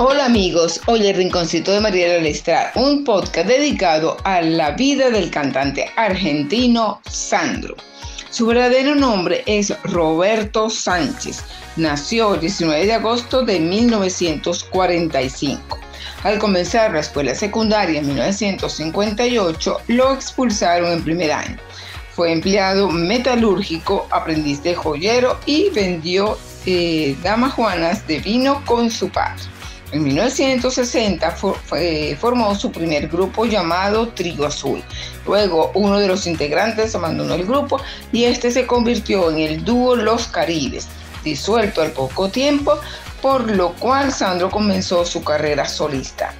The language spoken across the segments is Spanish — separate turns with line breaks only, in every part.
Hola amigos, hoy el Rinconcito de Mariela Lestra, un podcast dedicado a la vida del cantante argentino Sandro. Su verdadero nombre es Roberto Sánchez. Nació el 19 de agosto de 1945. Al comenzar la escuela secundaria en 1958, lo expulsaron en primer año. Fue empleado metalúrgico, aprendiz de joyero y vendió eh, de vino con su padre. En 1960 formó su primer grupo llamado Trigo Azul. Luego uno de los integrantes abandonó el grupo y este se convirtió en el dúo Los Caribes, disuelto al poco tiempo, por lo cual Sandro comenzó su carrera solista.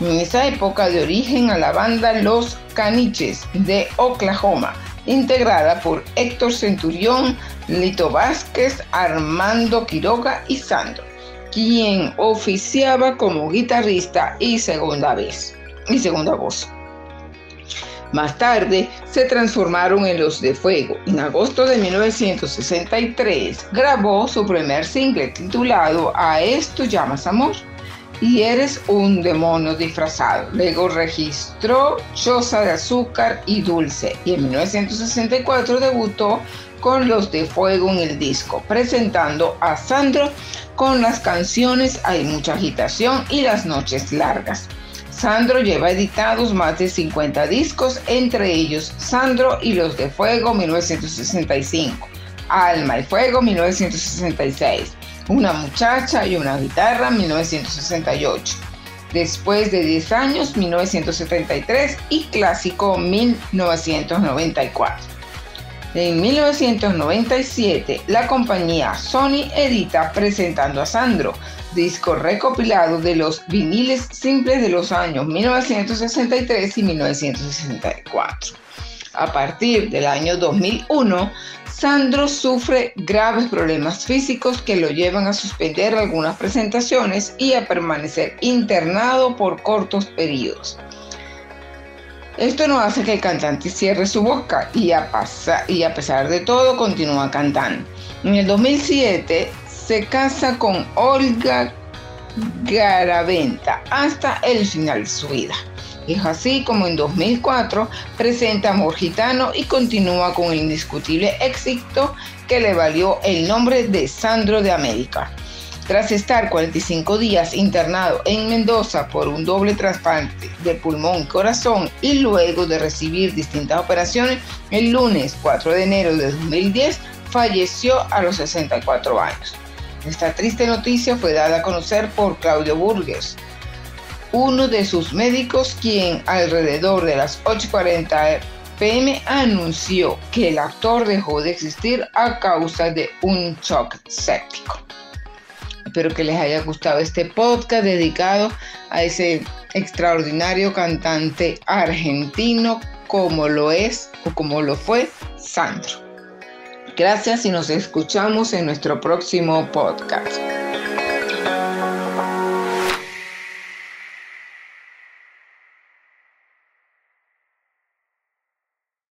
En esa época de origen a la banda Los Caniches de Oklahoma, integrada por Héctor Centurión, Lito Vázquez, Armando Quiroga y Sandro quien oficiaba como guitarrista y segunda vez y segunda voz. Más tarde se transformaron en Los de Fuego. En agosto de 1963 grabó su primer single titulado A esto llamas amor y eres un demonio disfrazado. Luego registró Choza de Azúcar y Dulce y en 1964 debutó con Los de Fuego en el disco, presentando a Sandro con las canciones Hay mucha agitación y Las noches largas. Sandro lleva editados más de 50 discos, entre ellos Sandro y los de Fuego 1965, Alma y Fuego 1966, Una muchacha y una guitarra 1968. Después de 10 años, 1973 y Clásico 1994. En 1997, la compañía Sony edita Presentando a Sandro, disco recopilado de los viniles simples de los años 1963 y 1964. A partir del año 2001, Sandro sufre graves problemas físicos que lo llevan a suspender algunas presentaciones y a permanecer internado por cortos periodos. Esto no hace que el cantante cierre su boca y a, y a pesar de todo continúa cantando. En el 2007 se casa con Olga Garaventa hasta el final de su vida. Es así como en 2004 presenta Amor Gitano y continúa con el indiscutible éxito que le valió el nombre de Sandro de América. Tras estar 45 días internado en Mendoza por un doble trasplante de pulmón y corazón y luego de recibir distintas operaciones, el lunes 4 de enero de 2010 falleció a los 64 años. Esta triste noticia fue dada a conocer por Claudio Burgers, uno de sus médicos, quien alrededor de las 8.40 pm anunció que el actor dejó de existir a causa de un shock séptico. Espero que les haya gustado este podcast dedicado a ese extraordinario cantante argentino como lo es o como lo fue Sandro. Gracias y nos escuchamos en nuestro próximo podcast.